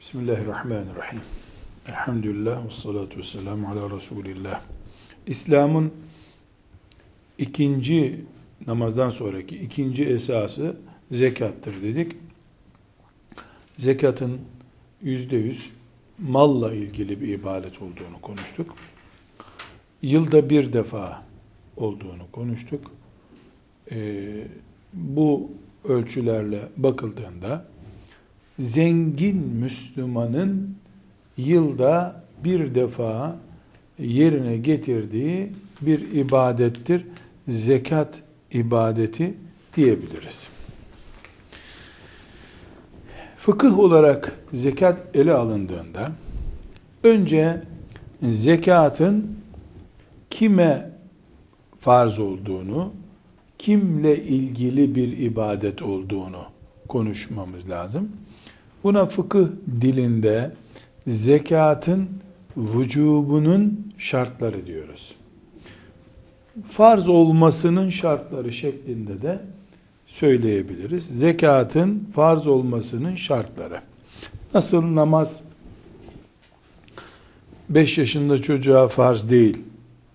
Bismillahirrahmanirrahim. Elhamdülillah ve salatu ve selamu ala Resulillah. İslam'ın ikinci namazdan sonraki ikinci esası zekattır dedik. Zekatın yüzde yüz malla ilgili bir ibadet olduğunu konuştuk. Yılda bir defa olduğunu konuştuk. Ee, bu ölçülerle bakıldığında zengin Müslümanın yılda bir defa yerine getirdiği bir ibadettir. Zekat ibadeti diyebiliriz. Fıkıh olarak zekat ele alındığında önce zekatın kime farz olduğunu, kimle ilgili bir ibadet olduğunu konuşmamız lazım. Buna fıkıh dilinde zekatın vücubunun şartları diyoruz. Farz olmasının şartları şeklinde de söyleyebiliriz. Zekatın farz olmasının şartları. Nasıl namaz 5 yaşında çocuğa farz değil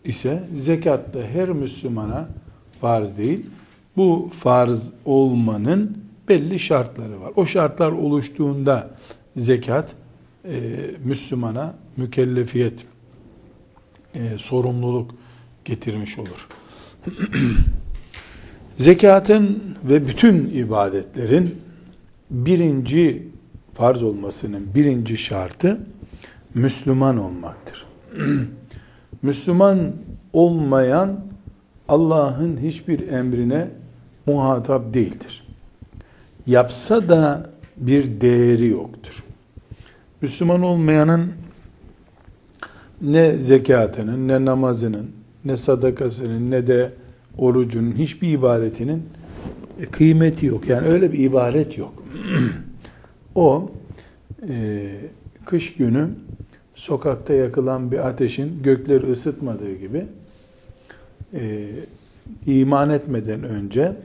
ise zekat da her Müslümana farz değil. Bu farz olmanın belli şartları var. O şartlar oluştuğunda zekat e, Müslümana mükellefiyet, e, sorumluluk getirmiş olur. Zekatın ve bütün ibadetlerin birinci farz olmasının birinci şartı Müslüman olmaktır. Müslüman olmayan Allah'ın hiçbir emrine muhatap değildir yapsa da bir değeri yoktur. Müslüman olmayanın ne zekatının, ne namazının, ne sadakasının, ne de orucunun, hiçbir ibadetinin kıymeti yok. Yani öyle bir ibaret yok. o e, kış günü sokakta yakılan bir ateşin gökleri ısıtmadığı gibi e, iman etmeden önce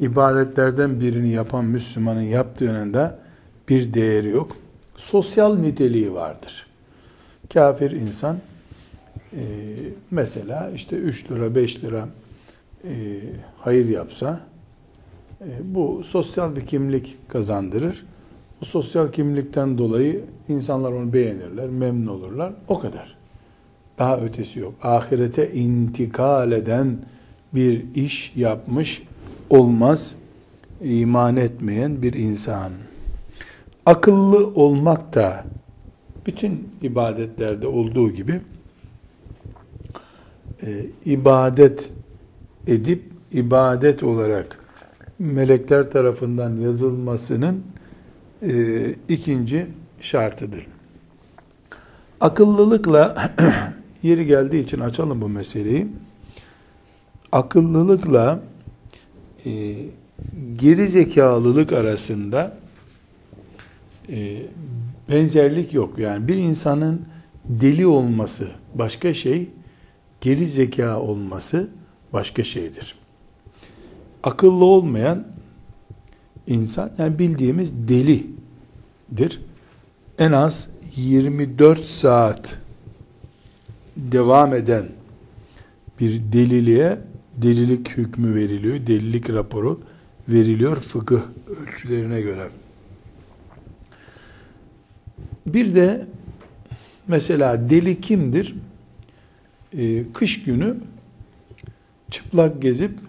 ibadetlerden birini yapan Müslümanın yaptığının da bir değeri yok. Sosyal niteliği vardır. Kafir insan e, mesela işte 3 lira 5 lira e, hayır yapsa e, bu sosyal bir kimlik kazandırır. Bu sosyal kimlikten dolayı insanlar onu beğenirler, memnun olurlar. O kadar. Daha ötesi yok. Ahirete intikal eden bir iş yapmış olmaz iman etmeyen bir insan. Akıllı olmak da bütün ibadetlerde olduğu gibi e, ibadet edip ibadet olarak melekler tarafından yazılmasının e, ikinci şartıdır. Akıllılıkla yeri geldiği için açalım bu meseleyi. Akıllılıkla e, geri zekalılık arasında e, benzerlik yok. Yani bir insanın deli olması başka şey, geri zeka olması başka şeydir. Akıllı olmayan insan, yani bildiğimiz delidir. En az 24 saat devam eden bir deliliğe delilik hükmü veriliyor, delilik raporu veriliyor fıkıh ölçülerine göre. Bir de mesela deli kimdir? Ee, kış günü çıplak gezip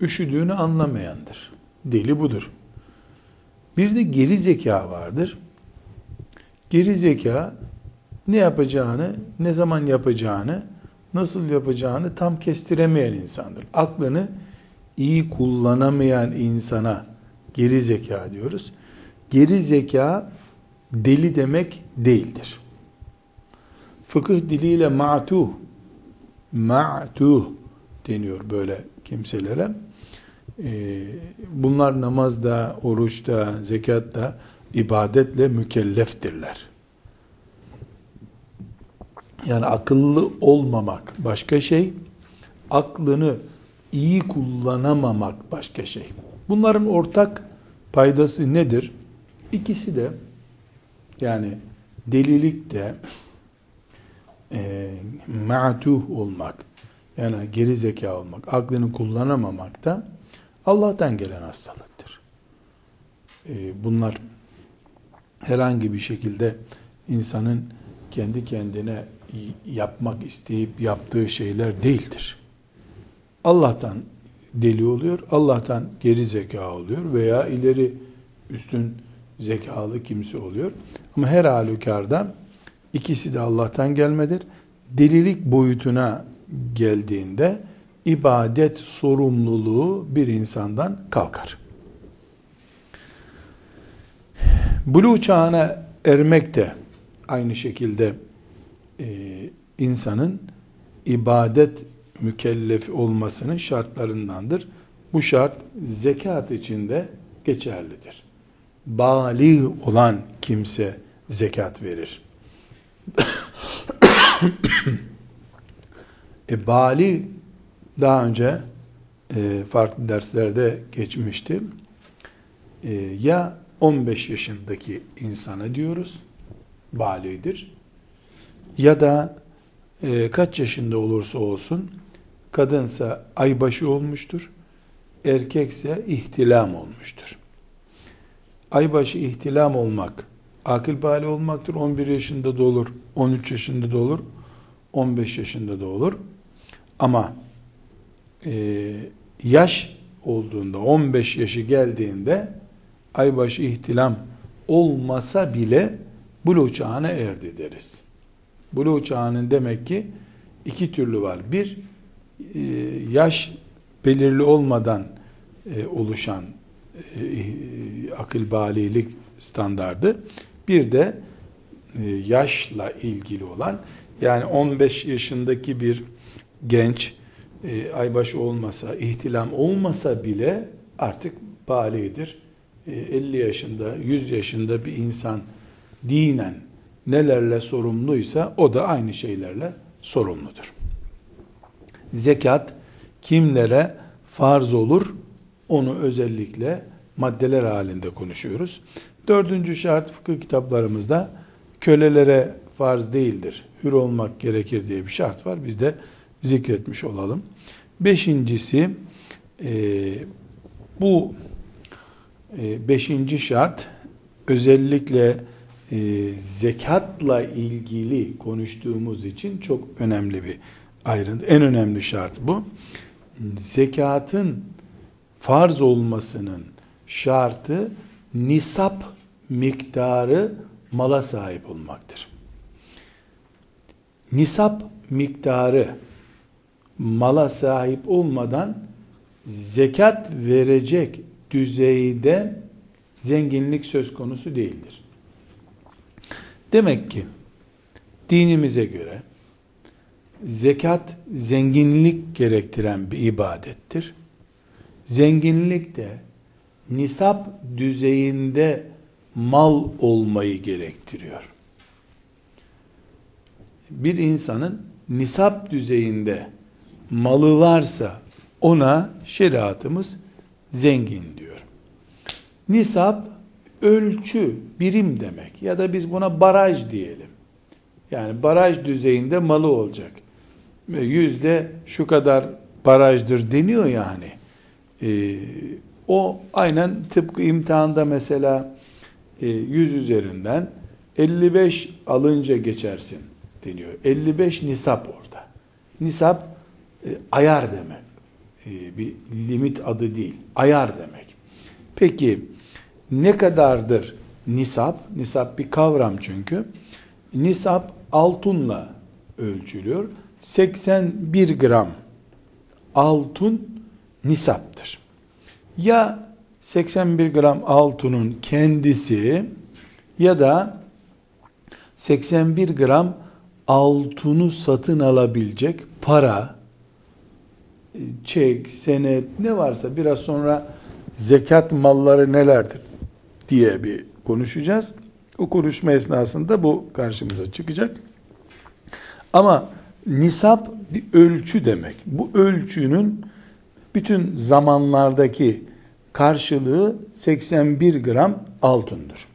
üşüdüğünü anlamayandır. Deli budur. Bir de geri zeka vardır. Geri zeka ne yapacağını, ne zaman yapacağını nasıl yapacağını tam kestiremeyen insandır. Aklını iyi kullanamayan insana geri zeka diyoruz. Geri zeka deli demek değildir. Fıkıh diliyle ma'tuh, ma'tuh deniyor böyle kimselere. Ee, bunlar namazda, oruçta, zekatta, ibadetle mükelleftirler. Yani akıllı olmamak başka şey, aklını iyi kullanamamak başka şey. Bunların ortak paydası nedir? İkisi de Yani delilik de e, ma'tuh olmak, yani geri zeka olmak, aklını kullanamamak da Allah'tan gelen hastalıktır. E, bunlar herhangi bir şekilde insanın kendi kendine yapmak isteyip yaptığı şeyler değildir. Allah'tan deli oluyor, Allah'tan geri zeka oluyor veya ileri üstün zekalı kimse oluyor. Ama her halükarda ikisi de Allah'tan gelmedir. Delilik boyutuna geldiğinde ibadet sorumluluğu bir insandan kalkar. Bulu çağına ermek de aynı şekilde e, insanın ibadet mükellef olmasının şartlarındandır. Bu şart zekat içinde geçerlidir. Bali olan kimse zekat verir. e, bali daha önce e, farklı derslerde geçmişti. E, ya 15 yaşındaki insana diyoruz, balidir. Ya da e, kaç yaşında olursa olsun, kadınsa aybaşı olmuştur, erkekse ihtilam olmuştur. Aybaşı ihtilam olmak, akıl bali olmaktır. 11 yaşında da olur, 13 yaşında da olur, 15 yaşında da olur. Ama e, yaş olduğunda, 15 yaşı geldiğinde aybaşı ihtilam olmasa bile buluğ çağına erdi deriz. Buluğ çağının demek ki iki türlü var. Bir, e, yaş belirli olmadan e, oluşan e, akıl balilik standardı. Bir de yaşla ilgili olan yani 15 yaşındaki bir genç aybaşı olmasa, ihtilam olmasa bile artık balidir 50 e, yaşında, 100 yaşında bir insan dinen nelerle sorumluysa o da aynı şeylerle sorumludur. Zekat kimlere farz olur onu özellikle maddeler halinde konuşuyoruz. Dördüncü şart fıkıh kitaplarımızda kölelere farz değildir. Hür olmak gerekir diye bir şart var. Biz de zikretmiş olalım. Beşincisi e, bu ee, beşinci şart özellikle e, zekatla ilgili konuştuğumuz için çok önemli bir ayrıntı. En önemli şart bu. Zekatın farz olmasının şartı nisap miktarı mala sahip olmaktır. Nisap miktarı mala sahip olmadan zekat verecek düzeyde zenginlik söz konusu değildir. Demek ki dinimize göre zekat zenginlik gerektiren bir ibadettir. Zenginlik de nisap düzeyinde mal olmayı gerektiriyor. Bir insanın nisap düzeyinde malı varsa ona şeriatımız zengin diyor. Nisap ölçü, birim demek ya da biz buna baraj diyelim. Yani baraj düzeyinde malı olacak. Yüzde şu kadar barajdır deniyor yani. Ee, o aynen tıpkı imtihanda mesela e, 100 üzerinden 55 alınca geçersin deniyor. 55 nisap orada. Nisap e, ayar demek. E, bir limit adı değil. Ayar demek. Peki ne kadardır nisap? Nisap bir kavram çünkü. Nisap altınla ölçülüyor. 81 gram altın nisaptır. Ya 81 gram altının kendisi ya da 81 gram altını satın alabilecek para çek, senet ne varsa biraz sonra zekat malları nelerdir diye bir konuşacağız. O konuşma esnasında bu karşımıza çıkacak. Ama nisap bir ölçü demek. Bu ölçünün bütün zamanlardaki karşılığı 81 gram altındır.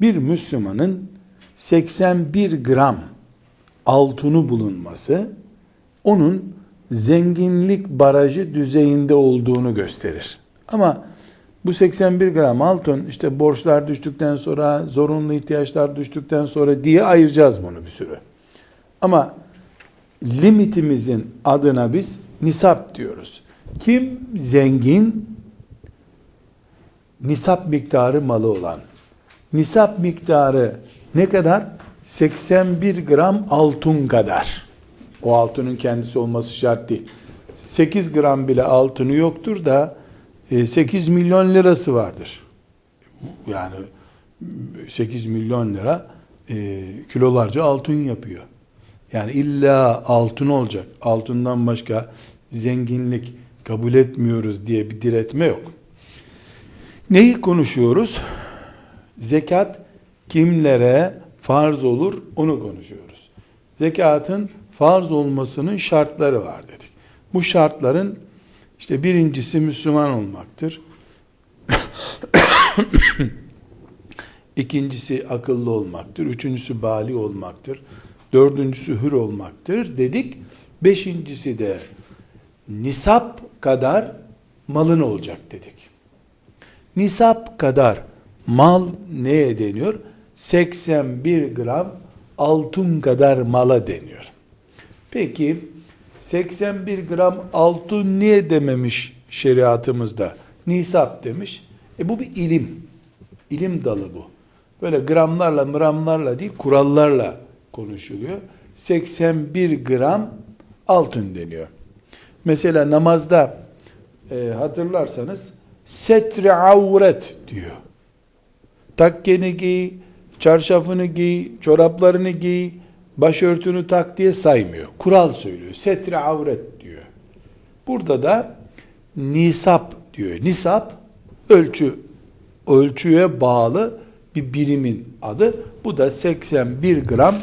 Bir Müslümanın 81 gram altını bulunması onun zenginlik barajı düzeyinde olduğunu gösterir. Ama bu 81 gram altın işte borçlar düştükten sonra, zorunlu ihtiyaçlar düştükten sonra diye ayıracağız bunu bir sürü. Ama limitimizin adına biz nisap diyoruz. Kim zengin? Nisap miktarı malı olan. Nisap miktarı ne kadar? 81 gram altın kadar. O altının kendisi olması şart değil. 8 gram bile altını yoktur da 8 e, milyon lirası vardır. Yani 8 milyon lira e, kilolarca altın yapıyor. Yani illa altın olacak. Altından başka zenginlik kabul etmiyoruz diye bir diretme yok. Neyi konuşuyoruz? Zekat kimlere farz olur onu konuşuyoruz. Zekatın farz olmasının şartları var dedik. Bu şartların işte birincisi Müslüman olmaktır. İkincisi akıllı olmaktır. Üçüncüsü bali olmaktır. Dördüncüsü hür olmaktır dedik. Beşincisi de nisap kadar malın olacak dedik. Nisap kadar mal neye deniyor? 81 gram altın kadar mala deniyor. Peki 81 gram altın niye dememiş şeriatımızda? Nisap demiş. E bu bir ilim. İlim dalı bu. Böyle gramlarla mramlarla değil kurallarla konuşuluyor. 81 gram altın deniyor. Mesela namazda e, hatırlarsanız setre avret diyor. Takkeni giy, çarşafını giy, çoraplarını giy, başörtünü tak diye saymıyor. Kural söylüyor. Setre avret diyor. Burada da nisap diyor. Nisap ölçü ölçüye bağlı bir birimin adı. Bu da 81 gram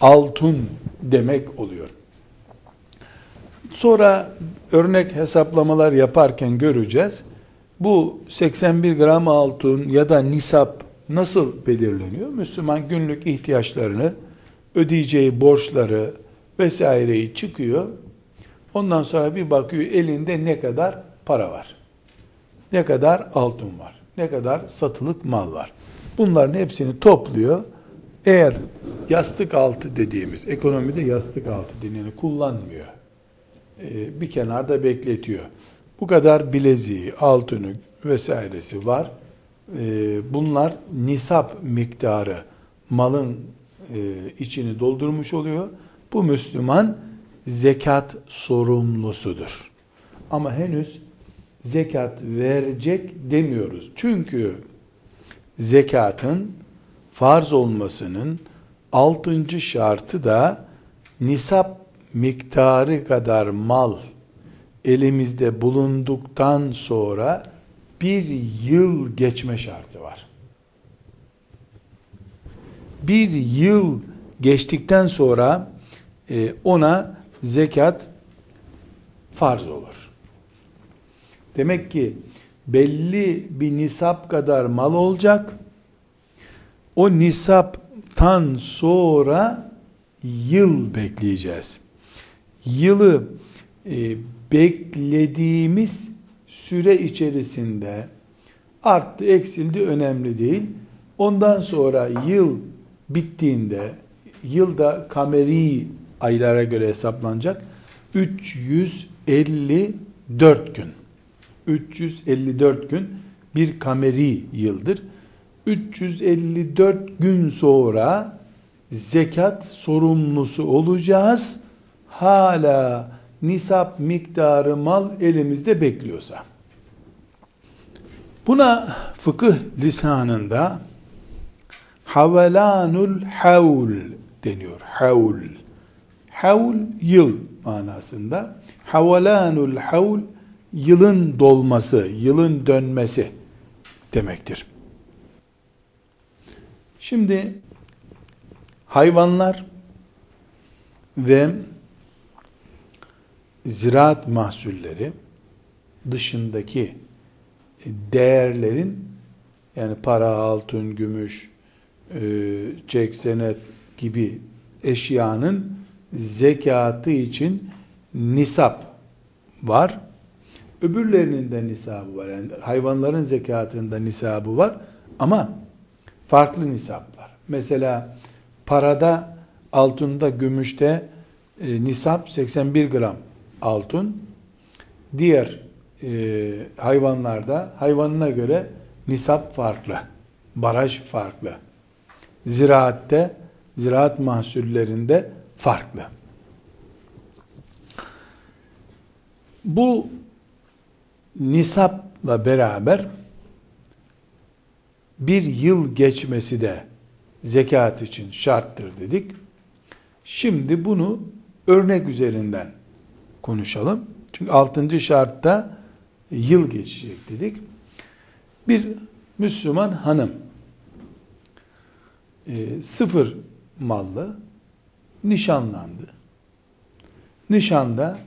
altın demek oluyor. Sonra örnek hesaplamalar yaparken göreceğiz. Bu 81 gram altın ya da nisap nasıl belirleniyor? Müslüman günlük ihtiyaçlarını, ödeyeceği borçları vesaireyi çıkıyor. Ondan sonra bir bakıyor elinde ne kadar para var. Ne kadar altın var. Ne kadar satılık mal var. Bunların hepsini topluyor. Eğer yastık altı dediğimiz, ekonomide yastık altı deneni kullanmıyor. Ee, bir kenarda bekletiyor. Bu kadar bileziği, altını vesairesi var. Ee, bunlar nisap miktarı malın e, içini doldurmuş oluyor. Bu Müslüman zekat sorumlusudur. Ama henüz zekat verecek demiyoruz. Çünkü zekatın farz olmasının altıncı şartı da nisap miktarı kadar mal elimizde bulunduktan sonra bir yıl geçme şartı var. Bir yıl geçtikten sonra e, ona zekat farz olur. Demek ki belli bir nisap kadar mal olacak. O nisaptan sonra yıl bekleyeceğiz. Yılı e, beklediğimiz süre içerisinde arttı, eksildi önemli değil. Ondan sonra yıl bittiğinde yılda kameri aylara göre hesaplanacak 354 gün. 354 gün bir kameri yıldır. 354 gün sonra zekat sorumlusu olacağız. Hala nisap miktarı mal elimizde bekliyorsa. Buna fıkıh lisanında havelanul havl deniyor. Havl. Havl yıl manasında. Havelanul havl yılın dolması, yılın dönmesi demektir. Şimdi hayvanlar ve ziraat mahsulleri dışındaki değerlerin yani para, altın, gümüş, senet gibi eşyanın zekatı için nisap var. Öbürlerinin de nisabı var. Yani hayvanların zekatında nisabı var. Ama farklı nisap var. Mesela parada, altında, gümüşte e, nisap 81 gram altın. Diğer e, hayvanlarda hayvanına göre nisap farklı. Baraj farklı. Ziraatte, ziraat mahsullerinde farklı. Bu nisapla beraber bir yıl geçmesi de zekat için şarttır dedik. Şimdi bunu örnek üzerinden konuşalım. Çünkü altıncı şartta yıl geçecek dedik. Bir Müslüman hanım e, sıfır mallı nişanlandı. Nişanda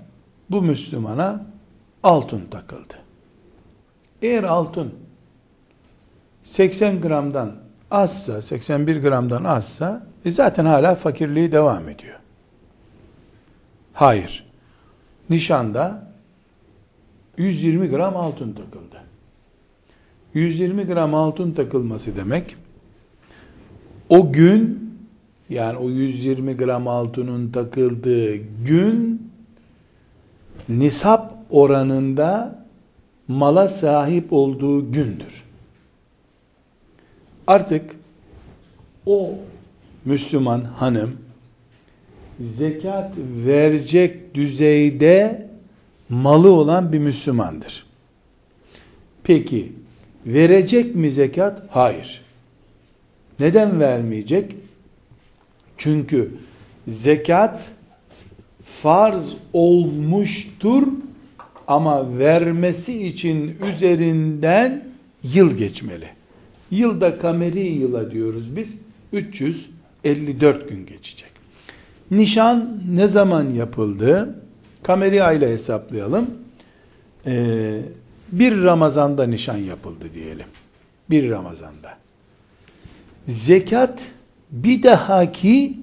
bu Müslümana altın takıldı. Eğer altın 80 gramdan azsa, 81 gramdan azsa e zaten hala fakirliği devam ediyor. Hayır. Nişanda 120 gram altın takıldı. 120 gram altın takılması demek o gün yani o 120 gram altının takıldığı gün nisap oranında mala sahip olduğu gündür. Artık o Müslüman hanım zekat verecek düzeyde malı olan bir Müslümandır. Peki verecek mi zekat? Hayır. Neden vermeyecek? Çünkü zekat farz olmuştur ama vermesi için üzerinden yıl geçmeli. Yılda kameri yıla diyoruz biz. 354 gün geçecek. Nişan ne zaman yapıldı? Kameri ayla hesaplayalım. Ee, bir Ramazan'da nişan yapıldı diyelim. Bir Ramazan'da. Zekat bir dahaki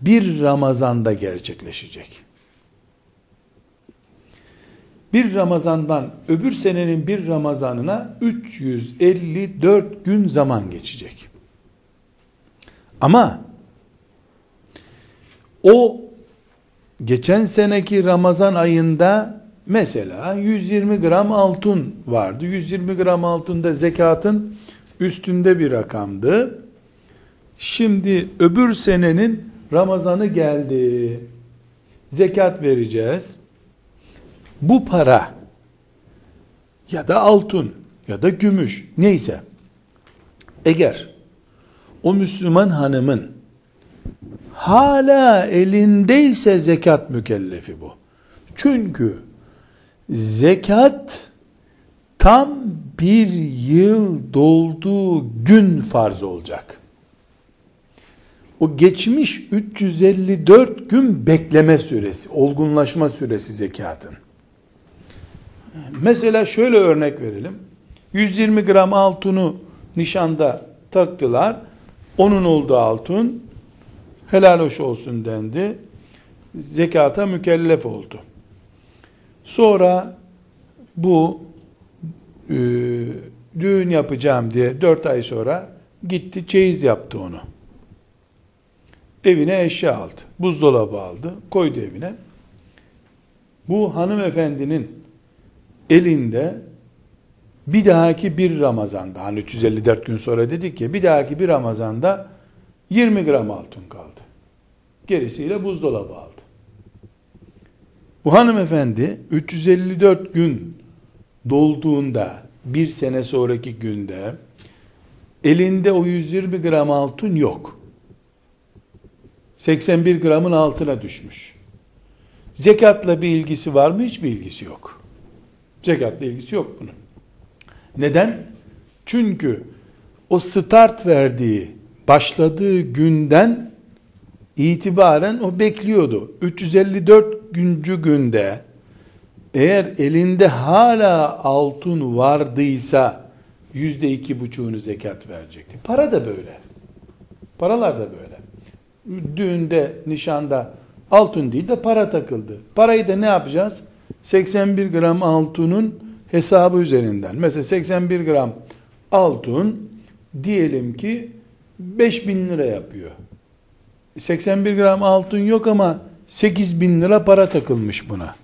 bir Ramazan'da gerçekleşecek. Bir Ramazan'dan öbür senenin bir Ramazan'ına 354 gün zaman geçecek. Ama o geçen seneki Ramazan ayında mesela 120 gram altın vardı. 120 gram altında zekatın üstünde bir rakamdı. Şimdi öbür senenin Ramazanı geldi. Zekat vereceğiz. Bu para ya da altın ya da gümüş neyse eğer o Müslüman hanımın hala elindeyse zekat mükellefi bu. Çünkü zekat tam bir yıl dolduğu gün farz olacak o geçmiş 354 gün bekleme süresi, olgunlaşma süresi zekatın. Mesela şöyle örnek verelim. 120 gram altını nişanda taktılar. Onun olduğu altın helal hoş olsun dendi. Zekata mükellef oldu. Sonra bu e, düğün yapacağım diye 4 ay sonra gitti çeyiz yaptı onu. Evine eşya aldı. Buzdolabı aldı. Koydu evine. Bu hanımefendinin elinde bir dahaki bir Ramazan'da hani 354 gün sonra dedik ya bir dahaki bir Ramazan'da 20 gram altın kaldı. Gerisiyle buzdolabı aldı. Bu hanımefendi 354 gün dolduğunda bir sene sonraki günde elinde o 120 gram altın yok. 81 gramın altına düşmüş. Zekatla bir ilgisi var mı? Hiçbir ilgisi yok. Zekatla ilgisi yok bunun. Neden? Çünkü o start verdiği, başladığı günden itibaren o bekliyordu. 354 güncü günde eğer elinde hala altın vardıysa yüzde iki buçuğunu zekat verecekti. Para da böyle. Paralar da böyle. Düğünde, nişanda altın değil de para takıldı. Parayı da ne yapacağız? 81 gram altının hesabı üzerinden. Mesela 81 gram altın diyelim ki 5000 lira yapıyor. 81 gram altın yok ama 8 bin lira para takılmış buna.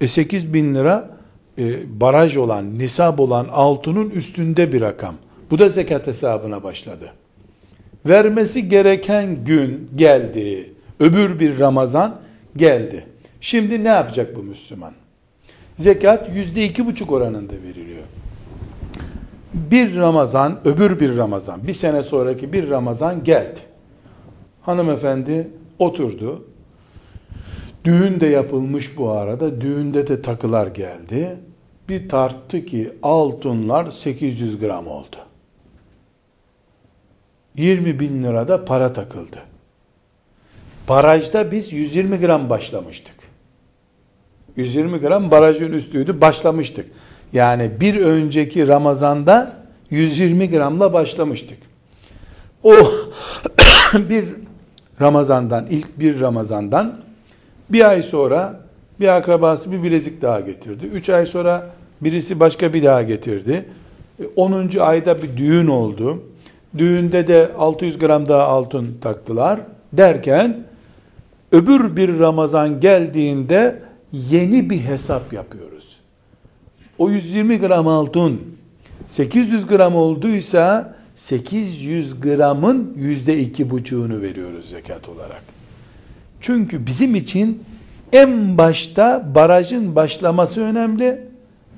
E 8 bin lira e, baraj olan, nisab olan altının üstünde bir rakam. Bu da zekat hesabına başladı. Vermesi gereken gün geldi. Öbür bir Ramazan geldi. Şimdi ne yapacak bu Müslüman? Zekat yüzde iki buçuk oranında veriliyor. Bir Ramazan, öbür bir Ramazan, bir sene sonraki bir Ramazan geldi. Hanımefendi oturdu. Düğün de yapılmış bu arada. Düğünde de takılar geldi. Bir tarttı ki altınlar 800 gram oldu. 20 bin lirada para takıldı. Barajda biz 120 gram başlamıştık. 120 gram barajın üstüydü başlamıştık. Yani bir önceki Ramazan'da 120 gramla başlamıştık. O bir Ramazan'dan, ilk bir Ramazan'dan bir ay sonra bir akrabası bir bilezik daha getirdi. Üç ay sonra birisi başka bir daha getirdi. 10. ayda bir düğün oldu. Düğünde de 600 gram daha altın taktılar. Derken öbür bir Ramazan geldiğinde yeni bir hesap yapıyoruz. O 120 gram altın 800 gram olduysa 800 gramın yüzde iki buçuğunu veriyoruz zekat olarak. Çünkü bizim için en başta barajın başlaması önemli.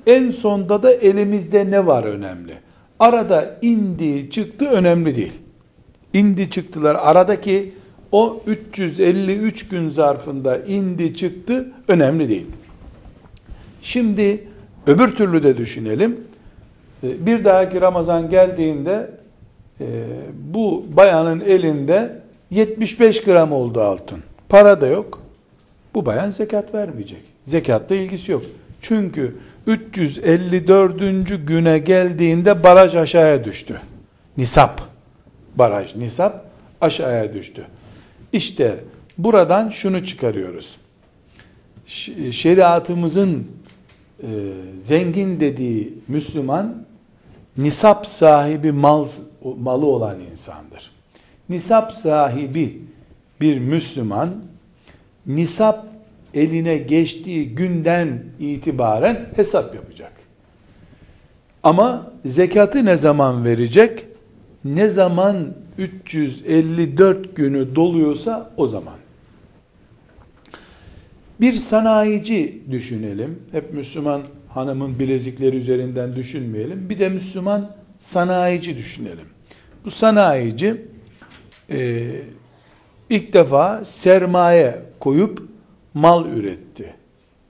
En sonda da elimizde ne var önemli. Arada indi çıktı önemli değil. İndi çıktılar aradaki o 353 gün zarfında indi çıktı önemli değil. Şimdi öbür türlü de düşünelim. Ee, bir dahaki Ramazan geldiğinde e, bu bayanın elinde 75 gram oldu altın. Para da yok. Bu bayan zekat vermeyecek. Zekatta ilgisi yok. Çünkü 354. güne geldiğinde baraj aşağıya düştü. Nisap. Baraj, nisap aşağıya düştü. İşte buradan şunu çıkarıyoruz. Şeriatımızın e, zengin dediği Müslüman nisap sahibi mal malı olan insandır. Nisap sahibi bir Müslüman nisap eline geçtiği günden itibaren hesap yapacak. Ama zekatı ne zaman verecek? Ne zaman 354 günü doluyorsa o zaman. Bir sanayici düşünelim. Hep Müslüman hanımın bilezikleri üzerinden düşünmeyelim. Bir de Müslüman sanayici düşünelim. Bu sanayici e, ilk defa sermaye koyup mal üretti.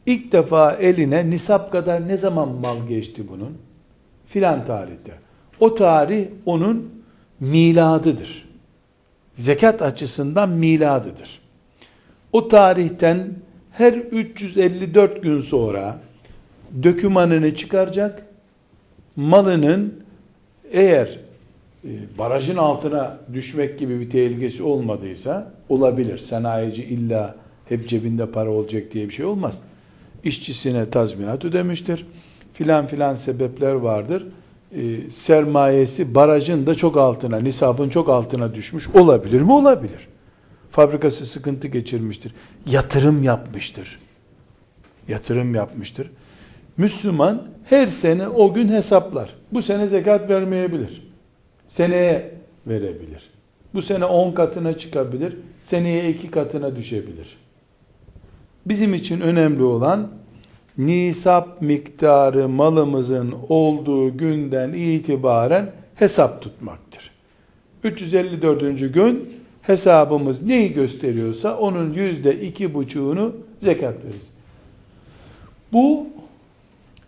İlk defa eline nisap kadar ne zaman mal geçti bunun? Filan tarihte. O tarih onun miladıdır. Zekat açısından miladıdır. O tarihten her 354 gün sonra dökümanını çıkaracak. Malının eğer e, barajın altına düşmek gibi bir tehlikesi olmadıysa olabilir. Sanayici illa hep cebinde para olacak diye bir şey olmaz. İşçisine tazminat ödemiştir. Filan filan sebepler vardır. E, sermayesi barajın da çok altına, nisabın çok altına düşmüş olabilir mi? Olabilir. Fabrikası sıkıntı geçirmiştir. Yatırım yapmıştır. Yatırım yapmıştır. Müslüman her sene o gün hesaplar. Bu sene zekat vermeyebilir. Seneye verebilir. Bu sene 10 katına çıkabilir. Seneye 2 katına düşebilir. Bizim için önemli olan nisap miktarı malımızın olduğu günden itibaren hesap tutmaktır. 354. gün hesabımız neyi gösteriyorsa onun yüzde iki buçuğunu zekat veririz. Bu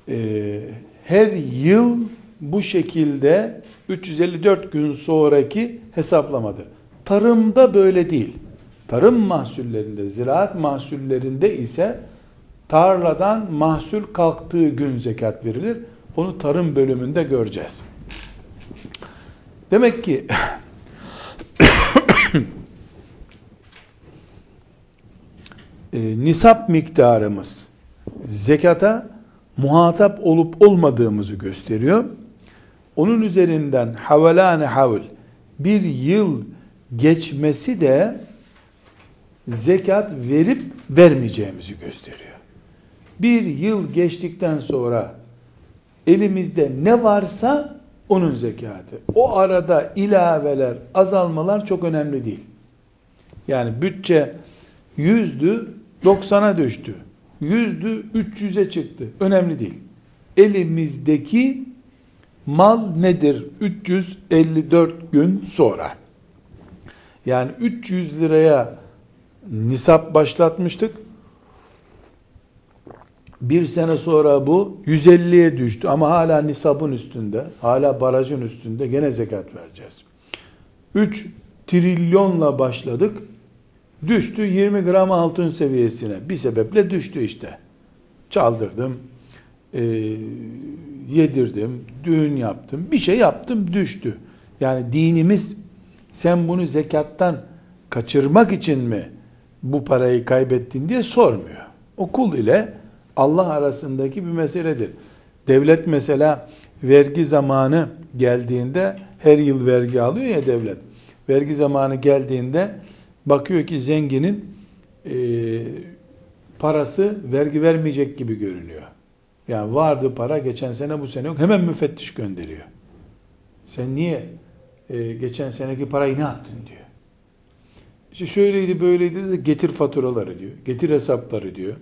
e, her yıl bu şekilde 354 gün sonraki hesaplamadır. Tarımda böyle değil. Tarım mahsullerinde, ziraat mahsullerinde ise tarladan mahsul kalktığı gün zekat verilir. Onu tarım bölümünde göreceğiz. Demek ki e, nisap miktarımız zekata muhatap olup olmadığımızı gösteriyor. Onun üzerinden havelane havl bir yıl geçmesi de zekat verip vermeyeceğimizi gösteriyor. Bir yıl geçtikten sonra elimizde ne varsa onun zekatı. O arada ilaveler, azalmalar çok önemli değil. Yani bütçe yüzdü, 90'a düştü. Yüzdü, 300'e çıktı. Önemli değil. Elimizdeki mal nedir? 354 gün sonra. Yani 300 liraya nisap başlatmıştık. Bir sene sonra bu 150'ye düştü ama hala nisabın üstünde, hala barajın üstünde gene zekat vereceğiz. 3 trilyonla başladık. Düştü 20 gram altın seviyesine. Bir sebeple düştü işte. Çaldırdım, e, yedirdim, düğün yaptım, bir şey yaptım düştü. Yani dinimiz sen bunu zekattan kaçırmak için mi bu parayı kaybettin diye sormuyor. Okul ile Allah arasındaki bir meseledir. Devlet mesela vergi zamanı geldiğinde her yıl vergi alıyor ya devlet. Vergi zamanı geldiğinde bakıyor ki zenginin e, parası vergi vermeyecek gibi görünüyor. Yani vardı para geçen sene bu sene yok. Hemen müfettiş gönderiyor. Sen niye e, geçen seneki parayı ne yaptın diyor. İşte şöyleydi böyleydi de getir faturaları diyor. Getir hesapları diyor.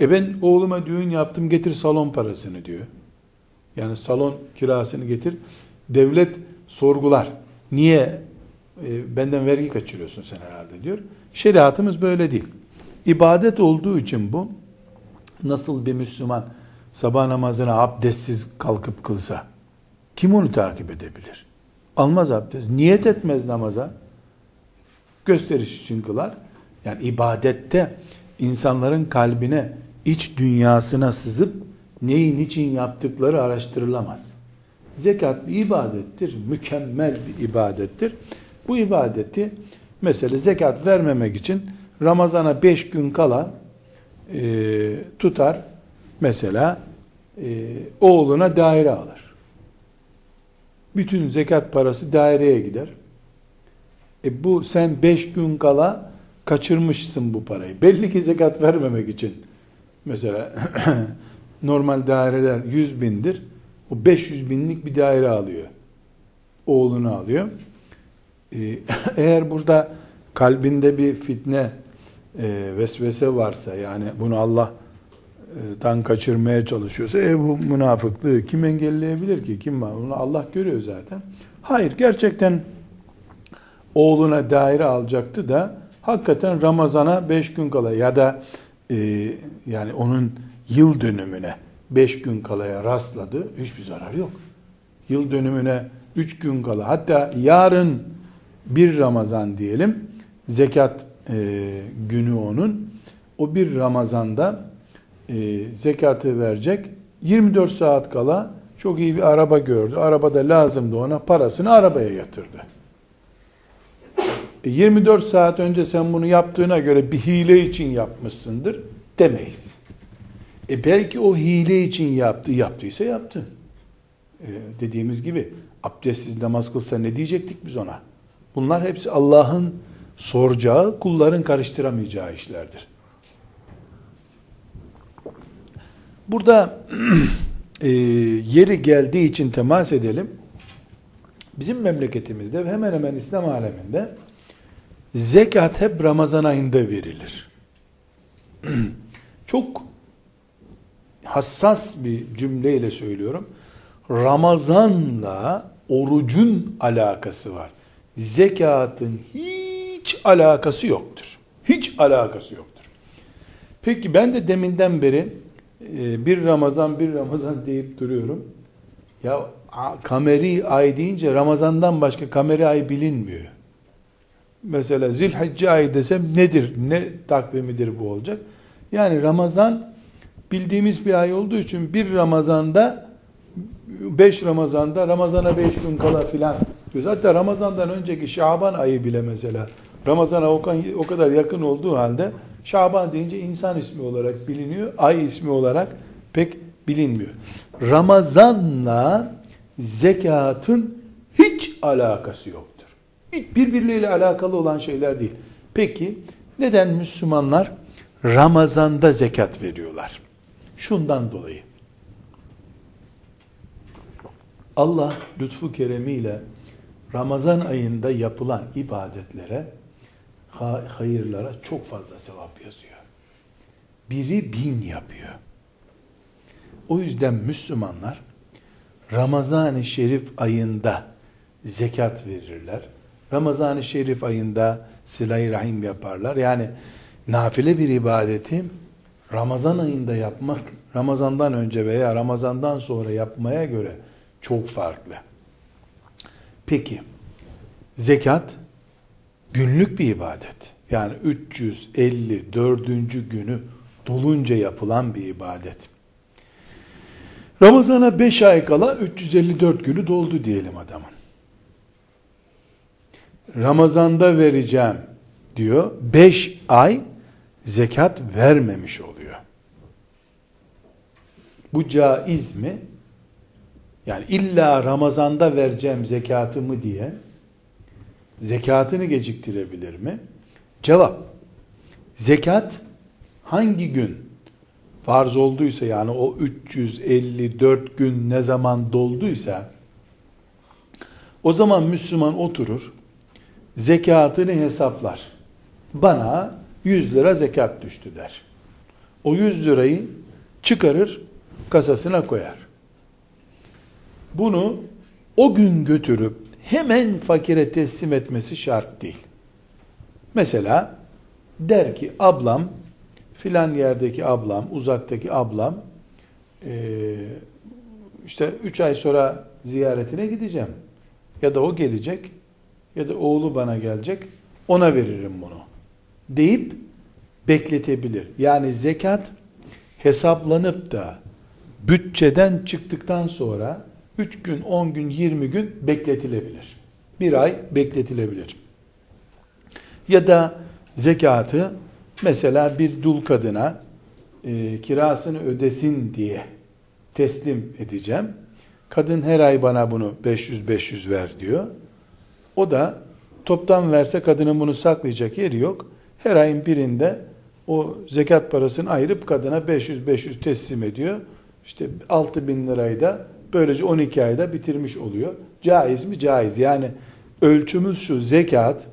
E ben oğluma düğün yaptım getir salon parasını diyor. Yani salon kirasını getir. Devlet sorgular. Niye e, benden vergi kaçırıyorsun sen herhalde diyor. Şeriatımız böyle değil. İbadet olduğu için bu nasıl bir Müslüman sabah namazına abdestsiz kalkıp kılsa kim onu takip edebilir? Almaz abdest. Niyet etmez namaza. Gösteriş için kılar. Yani ibadette insanların kalbine, iç dünyasına sızıp neyin için yaptıkları araştırılamaz. Zekat bir ibadettir. Mükemmel bir ibadettir. Bu ibadeti mesela zekat vermemek için Ramazana beş gün kala e, tutar mesela e, oğluna daire alır. Bütün zekat parası daireye gider. E bu sen beş gün kala kaçırmışsın bu parayı. Belli ki zekat vermemek için. Mesela normal daireler 100 bindir. O 500 binlik bir daire alıyor. Oğlunu alıyor. Ee, eğer burada kalbinde bir fitne, e, vesvese varsa yani bunu Allah'tan kaçırmaya çalışıyorsa e, bu münafıklığı kim engelleyebilir ki? Kim var? Onu Allah görüyor zaten. Hayır gerçekten oğluna daire alacaktı da hakikaten Ramazan'a beş gün kala ya da e, yani onun yıl dönümüne beş gün kalaya rastladı. Hiçbir zarar yok. Yıl dönümüne üç gün kala hatta yarın bir Ramazan diyelim zekat e, günü onun o bir Ramazan'da e, zekatı verecek 24 saat kala çok iyi bir araba gördü. Arabada lazımdı ona parasını arabaya yatırdı. 24 e, saat önce sen bunu yaptığına göre bir hile için yapmışsındır demeyiz. E belki o hile için yaptı, yaptıysa yaptı. E dediğimiz gibi abdestsiz namaz kılsa ne diyecektik biz ona? Bunlar hepsi Allah'ın soracağı, kulların karıştıramayacağı işlerdir. Burada e, yeri geldiği için temas edelim. Bizim memleketimizde hemen hemen İslam aleminde zekat hep Ramazan ayında verilir. Çok hassas bir cümleyle söylüyorum. Ramazanla orucun alakası var. Zekatın hiç alakası yoktur. Hiç alakası yoktur. Peki ben de deminden beri e, bir Ramazan bir Ramazan deyip duruyorum. Ya kameri ay deyince Ramazan'dan başka kameri ay bilinmiyor. Mesela Zilhicce ayı desem nedir, ne takvimidir bu olacak? Yani Ramazan bildiğimiz bir ay olduğu için bir Ramazan'da 5 Ramazan'da Ramazan'a 5 gün kala filan diyoruz. Hatta Ramazan'dan önceki Şaban ayı bile mesela Ramazan'a o kadar yakın olduğu halde Şaban deyince insan ismi olarak biliniyor, ay ismi olarak pek bilinmiyor. Ramazanla zekatın hiç alakası yoktur. Birbirleriyle alakalı olan şeyler değil. Peki neden Müslümanlar Ramazan'da zekat veriyorlar? Şundan dolayı. Allah lütfu keremiyle Ramazan ayında yapılan ibadetlere, hayırlara çok fazla sevap yazıyor. Biri bin yapıyor. O yüzden Müslümanlar Ramazan-ı Şerif ayında zekat verirler. Ramazan-ı Şerif ayında silah-i rahim yaparlar. Yani nafile bir ibadeti Ramazan ayında yapmak, Ramazandan önce veya Ramazandan sonra yapmaya göre çok farklı. Peki, zekat günlük bir ibadet. Yani 354. günü dolunca yapılan bir ibadet. Ramazana 5 ay kala 354 günü doldu diyelim adamın. Ramazanda vereceğim diyor. 5 ay zekat vermemiş oluyor. Bu caiz mi? Yani illa Ramazanda vereceğim zekatımı diye zekatını geciktirebilir mi? Cevap. Zekat hangi gün farz olduysa yani o 354 gün ne zaman dolduysa o zaman Müslüman oturur zekatını hesaplar. Bana 100 lira zekat düştü der. O 100 lirayı çıkarır kasasına koyar. Bunu o gün götürüp hemen fakire teslim etmesi şart değil. Mesela der ki ablam filan yerdeki ablam, uzaktaki ablam işte üç ay sonra ziyaretine gideceğim. Ya da o gelecek ya da oğlu bana gelecek ona veririm bunu deyip bekletebilir. Yani zekat hesaplanıp da bütçeden çıktıktan sonra 3 gün, 10 gün, 20 gün bekletilebilir. Bir ay bekletilebilir. Ya da zekatı mesela bir dul kadına e, kirasını ödesin diye teslim edeceğim. Kadın her ay bana bunu 500-500 ver diyor. O da toptan verse kadının bunu saklayacak yeri yok. Her ayın birinde o zekat parasını ayırıp kadına 500-500 teslim ediyor. İşte 6 bin lirayı da böylece 12 ayda bitirmiş oluyor. Caiz mi? Caiz. Yani ölçümüz şu zekat